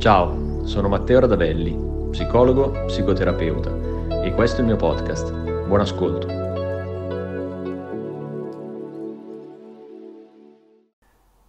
Ciao, sono Matteo Radavelli, psicologo, psicoterapeuta e questo è il mio podcast. Buon ascolto.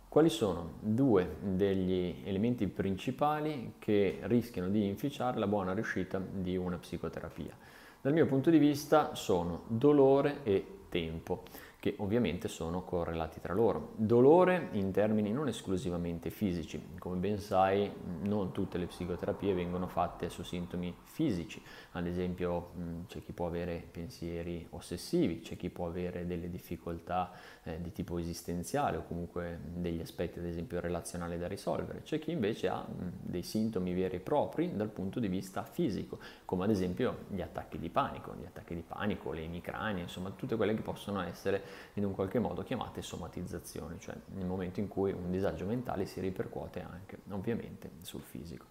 Quali sono due degli elementi principali che rischiano di inficiare la buona riuscita di una psicoterapia? Dal mio punto di vista sono dolore e tempo che ovviamente sono correlati tra loro. Dolore in termini non esclusivamente fisici, come ben sai non tutte le psicoterapie vengono fatte su sintomi fisici, ad esempio c'è chi può avere pensieri ossessivi, c'è chi può avere delle difficoltà eh, di tipo esistenziale o comunque degli aspetti ad esempio relazionali da risolvere, c'è chi invece ha dei sintomi veri e propri dal punto di vista fisico, come ad esempio gli attacchi di panico, gli attacchi di panico, le emicranie, insomma tutte quelle che possono essere in un qualche modo chiamate somatizzazioni, cioè nel momento in cui un disagio mentale si ripercuote anche ovviamente sul fisico.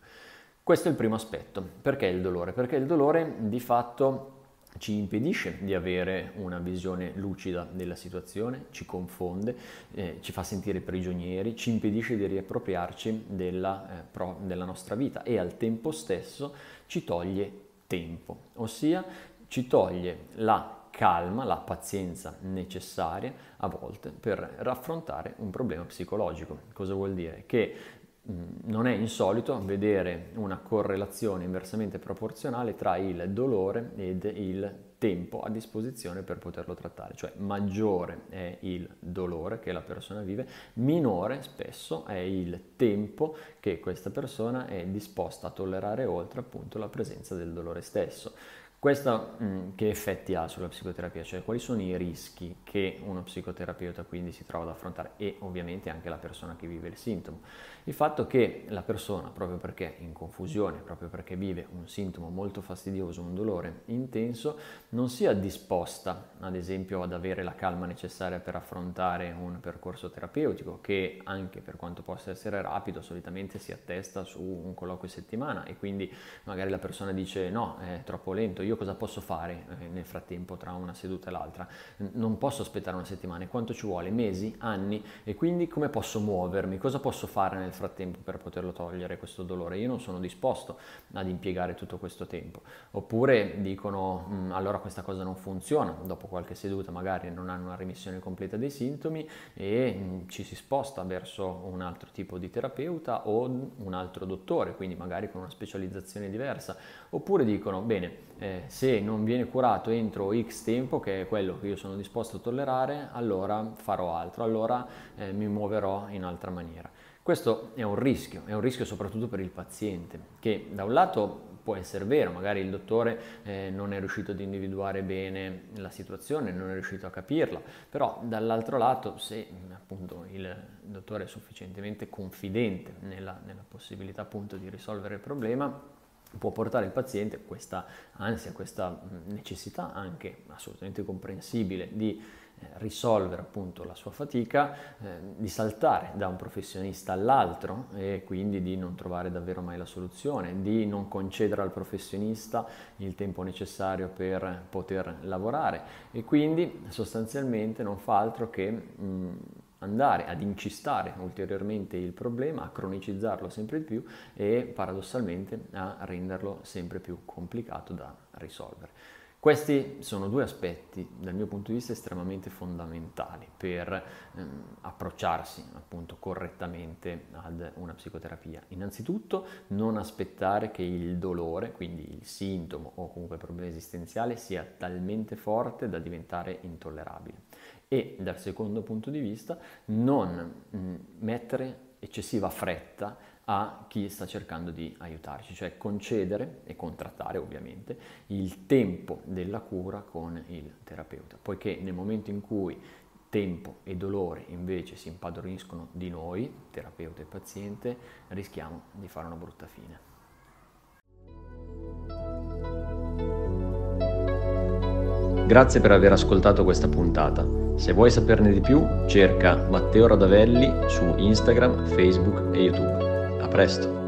Questo è il primo aspetto. Perché il dolore? Perché il dolore di fatto ci impedisce di avere una visione lucida della situazione, ci confonde, eh, ci fa sentire prigionieri, ci impedisce di riappropriarci della, eh, pro, della nostra vita e al tempo stesso ci toglie tempo, ossia ci toglie la calma, la pazienza necessaria a volte per raffrontare un problema psicologico. Cosa vuol dire? Che non è insolito vedere una correlazione inversamente proporzionale tra il dolore ed il tempo a disposizione per poterlo trattare, cioè maggiore è il dolore che la persona vive, minore spesso è il tempo che questa persona è disposta a tollerare oltre appunto la presenza del dolore stesso. Questo mm, che effetti ha sulla psicoterapia? Cioè quali sono i rischi che uno psicoterapeuta quindi si trova ad affrontare e ovviamente anche la persona che vive il sintomo? Il fatto che la persona, proprio perché è in confusione, proprio perché vive un sintomo molto fastidioso, un dolore intenso, non sia disposta ad esempio ad avere la calma necessaria per affrontare un percorso terapeutico che anche per quanto possa essere rapido solitamente si attesta su un colloquio settimana e quindi magari la persona dice no, è troppo lento, io cosa posso fare eh, nel frattempo tra una seduta e l'altra? Non posso aspettare una settimana, quanto ci vuole? Mesi, anni? E quindi come posso muovermi? Cosa posso fare nel frattempo per poterlo togliere questo dolore? Io non sono disposto ad impiegare tutto questo tempo. Oppure dicono mm, allora questa cosa non funziona, dopo qualche seduta magari non hanno una remissione completa dei sintomi e mm, ci si sposta verso un altro tipo di terapeuta o un altro dottore, quindi magari con una specializzazione diversa. Oppure dicono bene, eh, se non viene curato entro X tempo, che è quello che io sono disposto a tollerare, allora farò altro, allora eh, mi muoverò in altra maniera. Questo è un rischio, è un rischio soprattutto per il paziente, che da un lato può essere vero, magari il dottore eh, non è riuscito ad individuare bene la situazione, non è riuscito a capirla, però dall'altro lato se appunto il dottore è sufficientemente confidente nella, nella possibilità appunto di risolvere il problema, può portare il paziente questa ansia, questa necessità anche assolutamente comprensibile di eh, risolvere appunto la sua fatica, eh, di saltare da un professionista all'altro e quindi di non trovare davvero mai la soluzione, di non concedere al professionista il tempo necessario per poter lavorare e quindi sostanzialmente non fa altro che mh, andare ad incistare ulteriormente il problema, a cronicizzarlo sempre di più e paradossalmente a renderlo sempre più complicato da risolvere. Questi sono due aspetti dal mio punto di vista estremamente fondamentali per ehm, approcciarsi appunto correttamente ad una psicoterapia. Innanzitutto non aspettare che il dolore, quindi il sintomo o comunque il problema esistenziale sia talmente forte da diventare intollerabile e dal secondo punto di vista non mh, mettere eccessiva fretta a chi sta cercando di aiutarci, cioè concedere e contrattare ovviamente il tempo della cura con il terapeuta, poiché nel momento in cui tempo e dolore invece si impadroniscono di noi, terapeuta e paziente, rischiamo di fare una brutta fine. Grazie per aver ascoltato questa puntata. Se vuoi saperne di più, cerca Matteo Radavelli su Instagram, Facebook e YouTube. A presto!